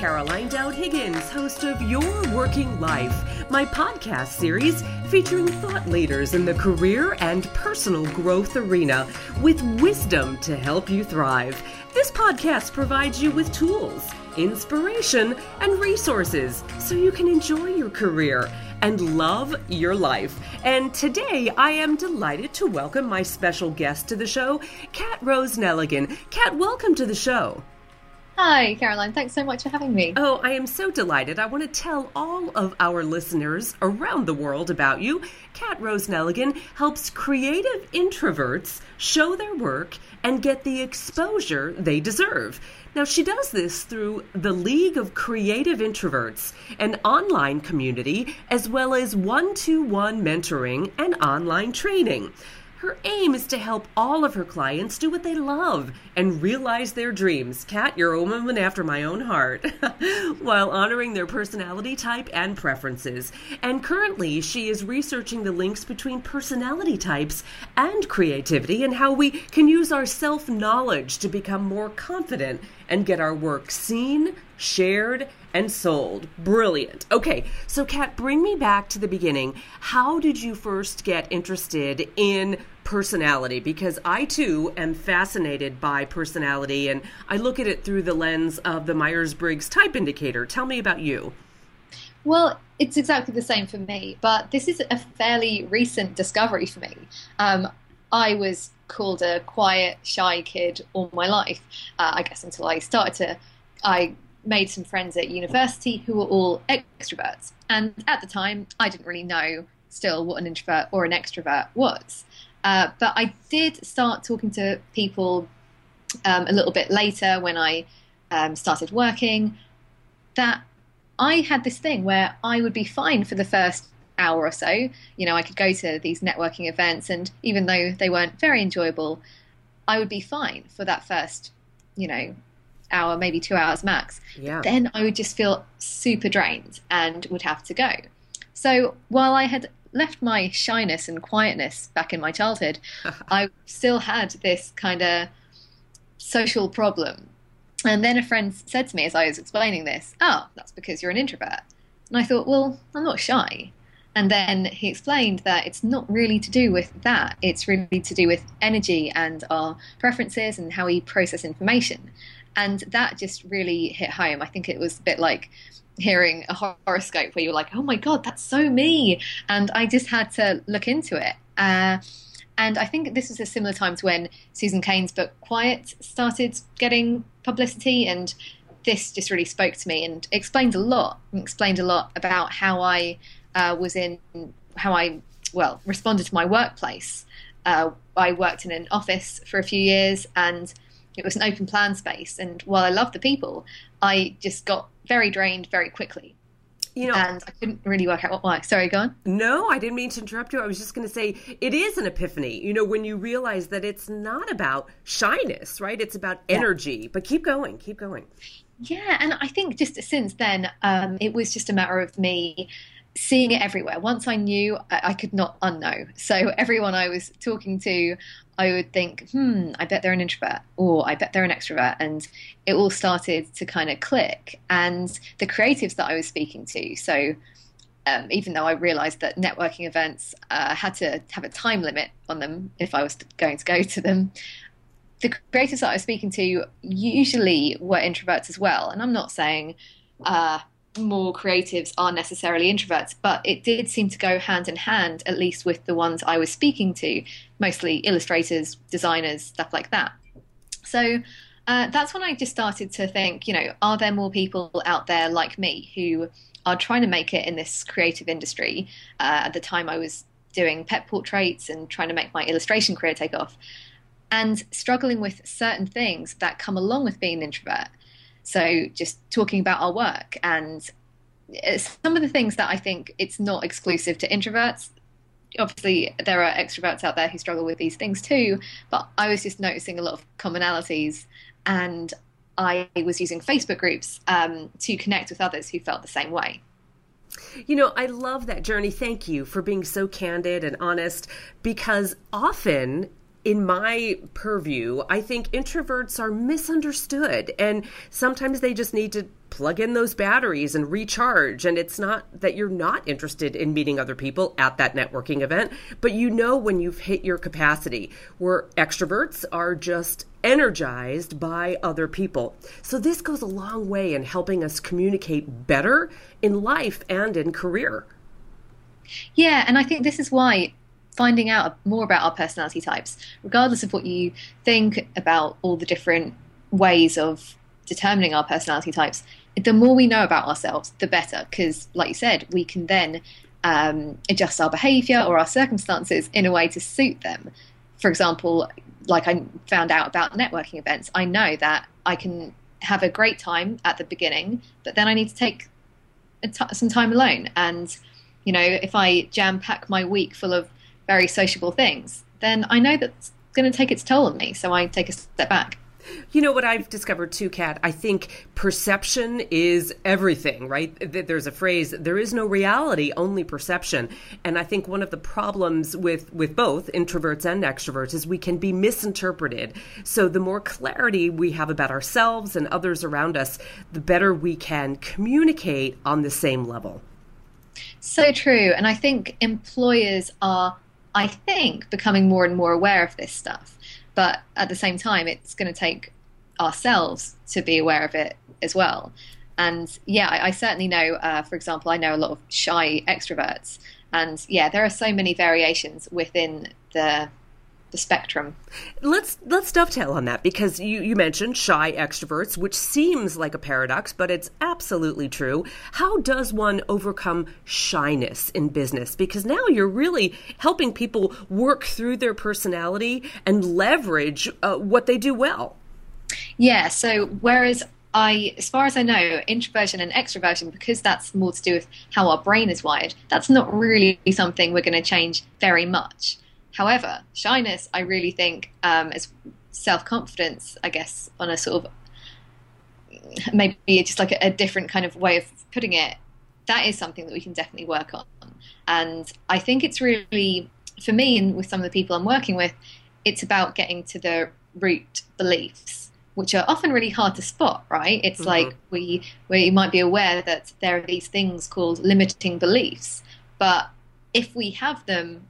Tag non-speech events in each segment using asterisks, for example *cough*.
Caroline Dowd Higgins, host of Your Working Life, my podcast series featuring thought leaders in the career and personal growth arena with wisdom to help you thrive. This podcast provides you with tools, inspiration, and resources so you can enjoy your career and love your life. And today I am delighted to welcome my special guest to the show, Kat Rose Nelligan. Kat, welcome to the show. Hi, Caroline. Thanks so much for having me. Oh, I am so delighted. I want to tell all of our listeners around the world about you. Kat Rose Nelligan helps creative introverts show their work and get the exposure they deserve. Now, she does this through the League of Creative Introverts, an online community, as well as one to one mentoring and online training. Her aim is to help all of her clients do what they love and realize their dreams. Kat, you're a woman after my own heart, *laughs* while honoring their personality type and preferences. And currently, she is researching the links between personality types and creativity and how we can use our self knowledge to become more confident and get our work seen, shared, and sold. Brilliant. Okay, so Kat, bring me back to the beginning. How did you first get interested in personality? Because I too am fascinated by personality and I look at it through the lens of the Myers Briggs type indicator. Tell me about you. Well, it's exactly the same for me, but this is a fairly recent discovery for me. Um, I was called a quiet, shy kid all my life, uh, I guess until I started to. I made some friends at university who were all extroverts. And at the time, I didn't really know still what an introvert or an extrovert was. Uh, but I did start talking to people um, a little bit later when I um, started working that I had this thing where I would be fine for the first hour or so. You know, I could go to these networking events, and even though they weren't very enjoyable, I would be fine for that first, you know, hour, maybe two hours max. Yeah. Then I would just feel super drained and would have to go. So while I had left my shyness and quietness back in my childhood, *laughs* I still had this kind of social problem. And then a friend said to me as I was explaining this, Oh, that's because you're an introvert. And I thought, Well, I'm not shy. And then he explained that it's not really to do with that. It's really to do with energy and our preferences and how we process information. And that just really hit home. I think it was a bit like hearing a horoscope where you're like, oh my God, that's so me. And I just had to look into it. Uh, and I think this was a similar time to when Susan Cain's book Quiet started getting publicity. And this just really spoke to me and explained a lot, explained a lot about how I uh, was in, how I, well, responded to my workplace. Uh, I worked in an office for a few years and it was an open plan space. And while I loved the people, I just got very drained very quickly. You know, and I couldn't really work out what why. Sorry, go on. No, I didn't mean to interrupt you. I was just going to say it is an epiphany. You know, when you realize that it's not about shyness, right? It's about energy. Yeah. But keep going, keep going. Yeah, and I think just since then, um, it was just a matter of me seeing it everywhere. Once I knew, I, I, could not unknow. So everyone I was talking to, I would think, hmm, I bet they're an introvert, or I bet they're an extrovert. And it all started to kind of click. And the creatives that I was speaking to, so um, even though I realized that networking events uh, had to have a time limit on them if I was going to go to them, the creatives that I was speaking to usually were introverts as well. And I'm not saying, uh, more creatives are necessarily introverts, but it did seem to go hand in hand, at least with the ones I was speaking to, mostly illustrators, designers, stuff like that. So uh, that's when I just started to think, you know, are there more people out there like me who are trying to make it in this creative industry? Uh, at the time, I was doing pet portraits and trying to make my illustration career take off, and struggling with certain things that come along with being an introvert. So just talking about our work and uh, some of the things that I think it's not exclusive to introverts. Obviously, there are extroverts out there who struggle with these things too, but I was just noticing a lot of commonalities, and I was using Facebook groups um, to connect with others who felt the same way. You know, I love that journey. Thank you for being so candid and honest because often in my purview, I think introverts are misunderstood and sometimes they just need to plug in those batteries and recharge. And it's not that you're not interested in meeting other people at that networking event, but you know when you've hit your capacity, where extroverts are just energized by other people. So this goes a long way in helping us communicate better in life and in career. Yeah, and I think this is why finding out more about our personality types, regardless of what you think about all the different ways of determining our personality types, the more we know about ourselves, the better. Because, like you said, we can then um, adjust our behavior or our circumstances in a way to suit them. For example, like I found out about networking events, I know that I can have a great time at the beginning, but then I need to take some time alone. And, you know, if I jam pack my week full of very sociable things, then I know that's going to take its toll on me. So I take a step back. You know what I've discovered too, Kat? I think perception is everything, right? There's a phrase, there is no reality, only perception. And I think one of the problems with, with both introverts and extroverts is we can be misinterpreted. So the more clarity we have about ourselves and others around us, the better we can communicate on the same level. So true. And I think employers are I think, becoming more and more aware of this stuff. But at the same time, it's going to take ourselves to be aware of it as well. And yeah, I, I certainly know, uh, for example, I know a lot of shy extroverts. And yeah, there are so many variations within the the spectrum. Let's let's dovetail on that because you, you mentioned shy extroverts, which seems like a paradox, but it's absolutely true. How does one overcome shyness in business? Because now you're really helping people work through their personality and leverage uh, what they do well. Yeah. So whereas I, as far as I know, introversion and extroversion, because that's more to do with how our brain is wired, that's not really something we're going to change very much. However, shyness, I really think, um, as self confidence, I guess, on a sort of maybe just like a, a, different kind of way of putting it, that is something that we can definitely work on. And I think it's really, for me and with some of the people I'm working with, it's about getting to the root beliefs, which are often really hard to spot, right? It's mm-hmm. like we, we might be aware that there are these things called limiting beliefs, but if we have them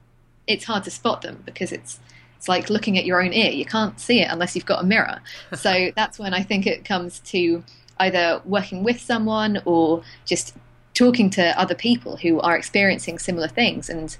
it's hard to spot them because it's it's like looking at your own ear. You can't see it unless you've got a mirror. *laughs* So that's when I think it comes to either working with someone or just talking to other people who are experiencing similar things and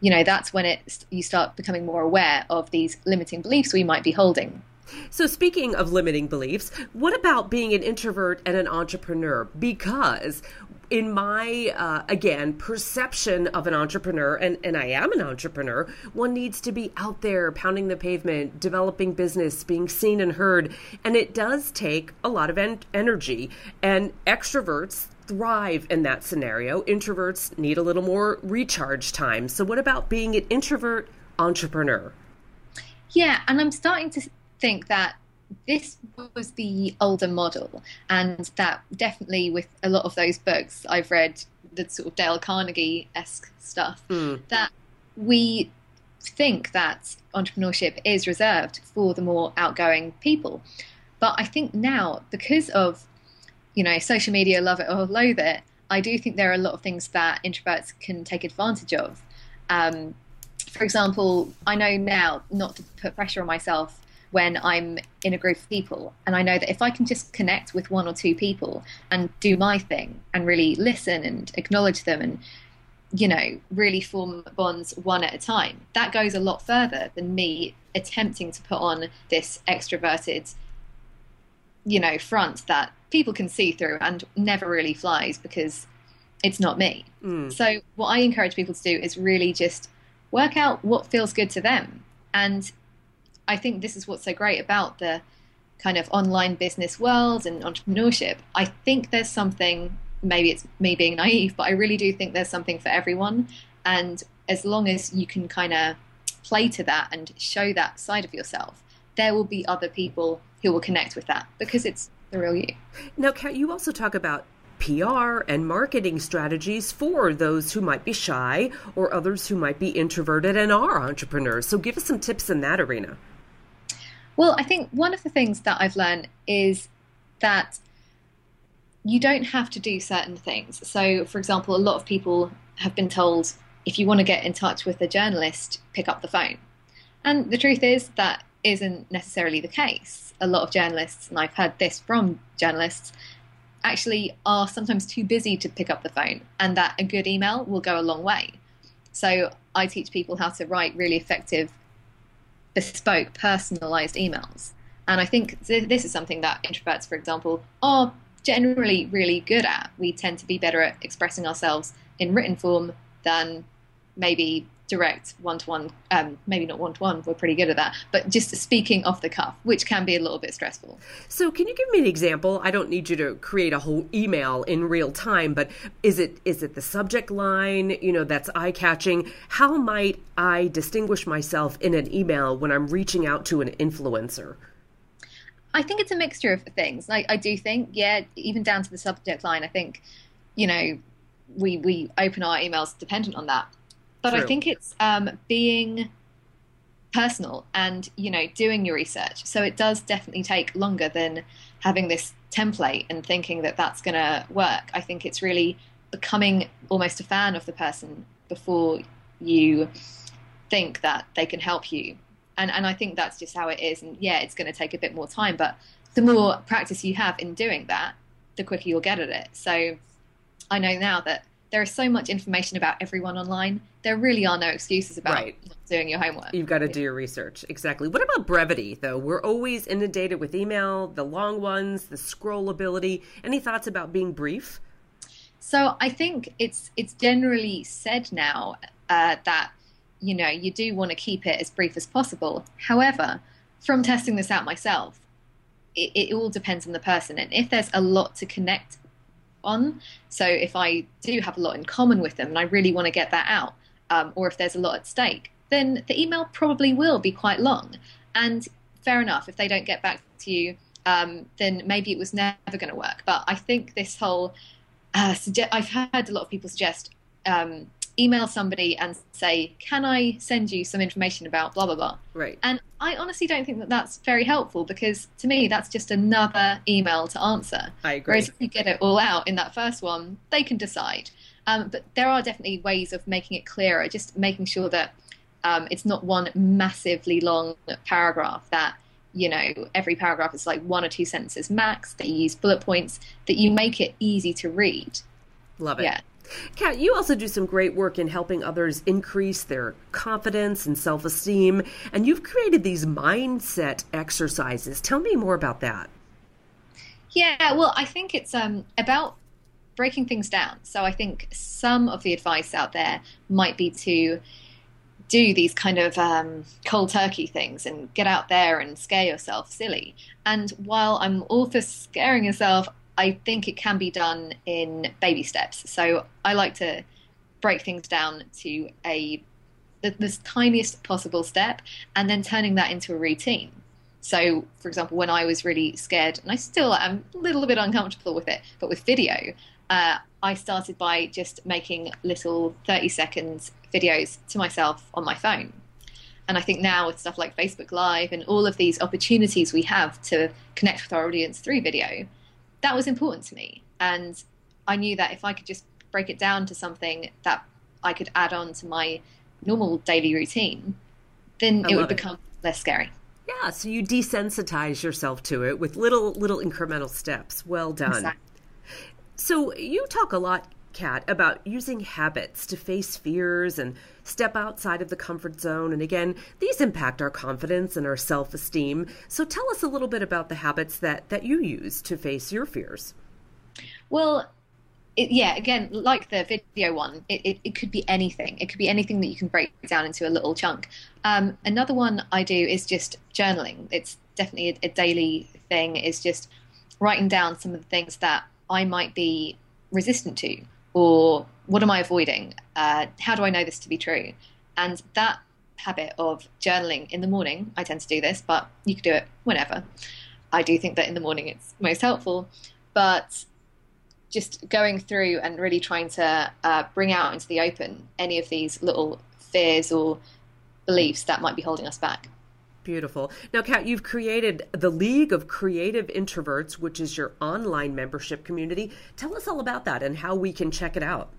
you know that's when it you start becoming more aware of these limiting beliefs we might be holding so, speaking of limiting beliefs, what about being an introvert and an entrepreneur? Because in my uh, again perception of an entrepreneur and, and i am an entrepreneur one needs to be out there pounding the pavement developing business being seen and heard and it does take a lot of en- energy. And extroverts thrive in that scenario. Introverts need a little more recharge time. So what about being an introvert entrepreneur? Yeah and i'm starting to think that this was the older model, and that definitely with a lot of those books I've read, the sort of Dale Carnegie esque stuff, mm. that we think that entrepreneurship is reserved for the more outgoing people. But I think now, because of you know social media, love it or loathe it, I do think there are a lot of things that introverts can take advantage of. Um, for example, I know now not to put pressure on myself when I'm in a group of people. And I know that if I can just connect with one or two people and do my thing and really listen and acknowledge them and, you know, really form bonds one at a time, that goes a lot further than me attempting to put on this extroverted, you know, front that people can see through and never really flies because it's not me. Mm. So, what I encourage people to do is really just work out what feels good to them. And I think this is what's so great about the kind of online business world and entrepreneurship. I think there's something, maybe it's me being naive, but I really do think there's something for everyone. And as long as you can kind of play to that and show that side of yourself, there will be other people who will connect with that because it's the real you. Now, Kat, you also talk about PR and marketing strategies for those who might be shy or others who might be introverted and are entrepreneurs. So give us some tips in that arena. Well, I think one of the things that I've learned is that you don't have to do certain things. So, for example, a lot of people have been told if you want to get in touch with a journalist, pick up the phone. And the truth is that isn't necessarily the case. A lot of journalists, and I've heard this from journalists, actually are sometimes too busy to pick up the phone, and that a good email will go a long way. So I teach people how to write really effective, bespoke, personalized emails. And I think this is something that introverts, for example, are generally really good at. We tend to be better at expressing ourselves in written form than maybe direct one to one, maybe not one to one, we're pretty good at that, but just speaking off the cuff, which can be a little bit stressful. So, can you give me an example? I don't need you to create a whole email in real time, but is it is it the subject line, you know, that's eye catching? How might I distinguish myself in an email when I'm reaching out to an influencer? I think it's a mixture of things. I, I do think, yeah, even down to the subject line, I think, you know, we we open our emails dependent on that. But True. I think it's um, being personal and you know doing your research. So it does definitely take longer than having this template and thinking that that's going to work. I think it's really becoming almost a fan of the person before you think that they can help you. And and I think that's just how it is. And yeah, it's going to take a bit more time, but the more practice you have in doing that, the quicker you'll get at it. So I know now that there is so much information about everyone online. There really are no excuses about right. doing your homework. You've got to do your research. Exactly. What about brevity, though? We're always inundated with email, the long ones, the scrollability. Any thoughts about being brief? So I think it's it's generally said now uh, that you know you do want to keep it as brief as possible. However, from testing this out myself, it, it all depends on the person, and if there's a lot to connect on. So if I do have a lot in common with them and I really want to get that out, um, or if there's a lot at stake, then the email probably will be quite long. And fair enough, if they don't get back to you, um, then maybe it was never going to work. But I think this whole, uh, suge- I've heard a lot of people suggest um, email somebody and say, "Can I send you some information about blah blah blah?" Right. And I honestly don't think that that's very helpful because to me that's just another email to answer. I agree. Whereas if you get it all out in that first one, they can decide. Um, but there are definitely ways of making it clearer, just making sure that um, it's not one massively long paragraph that you know every paragraph is like one or two sentences max that you use bullet points that you make it easy to read love it yeah Kat, you also do some great work in helping others increase their confidence and self esteem, and you've created these mindset exercises. Tell me more about that. Yeah, well, I think it's um, about breaking things down. So I think some of the advice out there might be to do these kind of um, cold turkey things and get out there and scare yourself silly. And while I'm all for scaring yourself, I think it can be done in baby steps. So I like to break things down to a the, the tiniest possible step and then turning that into a routine. So, for example, when I was really scared, and I still am a little bit uncomfortable with it, but with video, uh, I started by just making little 30 seconds videos to myself on my phone. And I think now with stuff like Facebook Live and all of these opportunities we have to connect with our audience through video, that was important to me. And I knew that if I could just break it down to something that I could add on to my normal daily routine, then I it would become it. less scary. Yeah, so you desensitize yourself to it with little little incremental steps. Well done. Exactly. So you talk a lot Kat, about using habits to face fears and step outside of the comfort zone. And again, these impact our confidence and our self esteem. So tell us a little bit about the habits that, that you use to face your fears. Well, it, yeah, again, like the video one, it, it, it, could be anything. It could be anything that you can break down into a little chunk. Um, another one I do is just journaling. It's definitely a, a daily thing, is just writing down some of the things that I might be resistant to or what am I avoiding? Uh, how do I know this to be true? And that habit of journaling in the morning, I tend to do this, but you could do it whenever. I do think that in the morning it's most helpful, but just going through and really trying to uh, bring out into the open any of these little fears or beliefs that might be holding us back. Beautiful. Now, Kat, you've created the League of Creative Introverts, which is your online membership community. Tell us all about that and how we can check it out.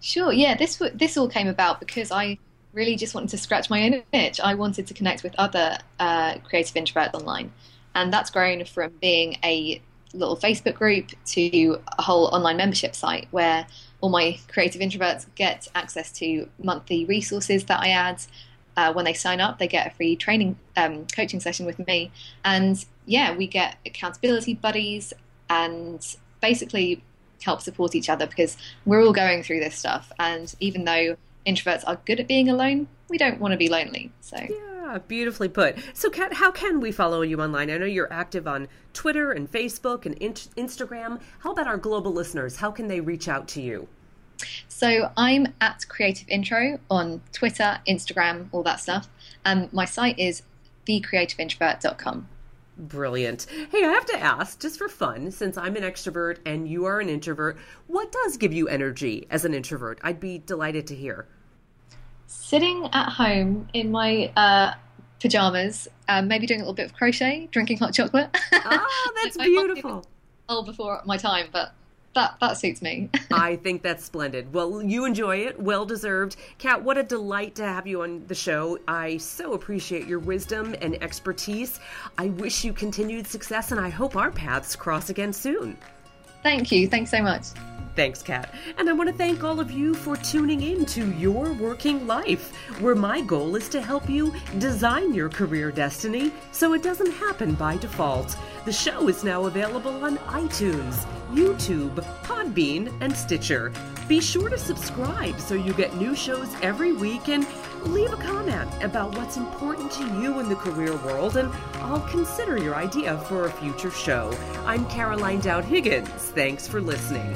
Sure. Yeah, this this all came about because I really just wanted to scratch my own itch. I wanted to connect with other uh, creative introverts online, and that's grown from being a little Facebook group to a whole online membership site where all my creative introverts get access to monthly resources that I add. Uh, when they sign up, they get a free training um, coaching session with me, and yeah, we get accountability buddies and basically help support each other because we're all going through this stuff. And even though introverts are good at being alone, we don't want to be lonely. So yeah, beautifully put. So, Kat, how can we follow you online? I know you're active on Twitter and Facebook and in- Instagram. How about our global listeners? How can they reach out to you? So I'm at Creative Intro on Twitter, Instagram, all that stuff. And um, my site is thecreativeintrovert.com. Brilliant. Hey, I have to ask, just for fun, since I'm an extrovert and you are an introvert, what does give you energy as an introvert? I'd be delighted to hear. Sitting at home in my uh, pajamas, uh, maybe doing a little bit of crochet, drinking hot chocolate. Ah, *laughs* that's beautiful. All before my time, but that that suits me. *laughs* I think that's splendid. Well, you enjoy it, well deserved. Kat, what a delight to have you on the show. I so appreciate your wisdom and expertise. I wish you continued success, and I hope our paths cross again soon. Thank you. Thanks so much. Thanks, Kat. And I want to thank all of you for tuning in to Your Working Life, where my goal is to help you design your career destiny so it doesn't happen by default. The show is now available on iTunes, YouTube, Podbean, and Stitcher. Be sure to subscribe so you get new shows every week and leave a comment about what's important to you in the career world, and I'll consider your idea for a future show. I'm Caroline Dowd Higgins. Thanks for listening.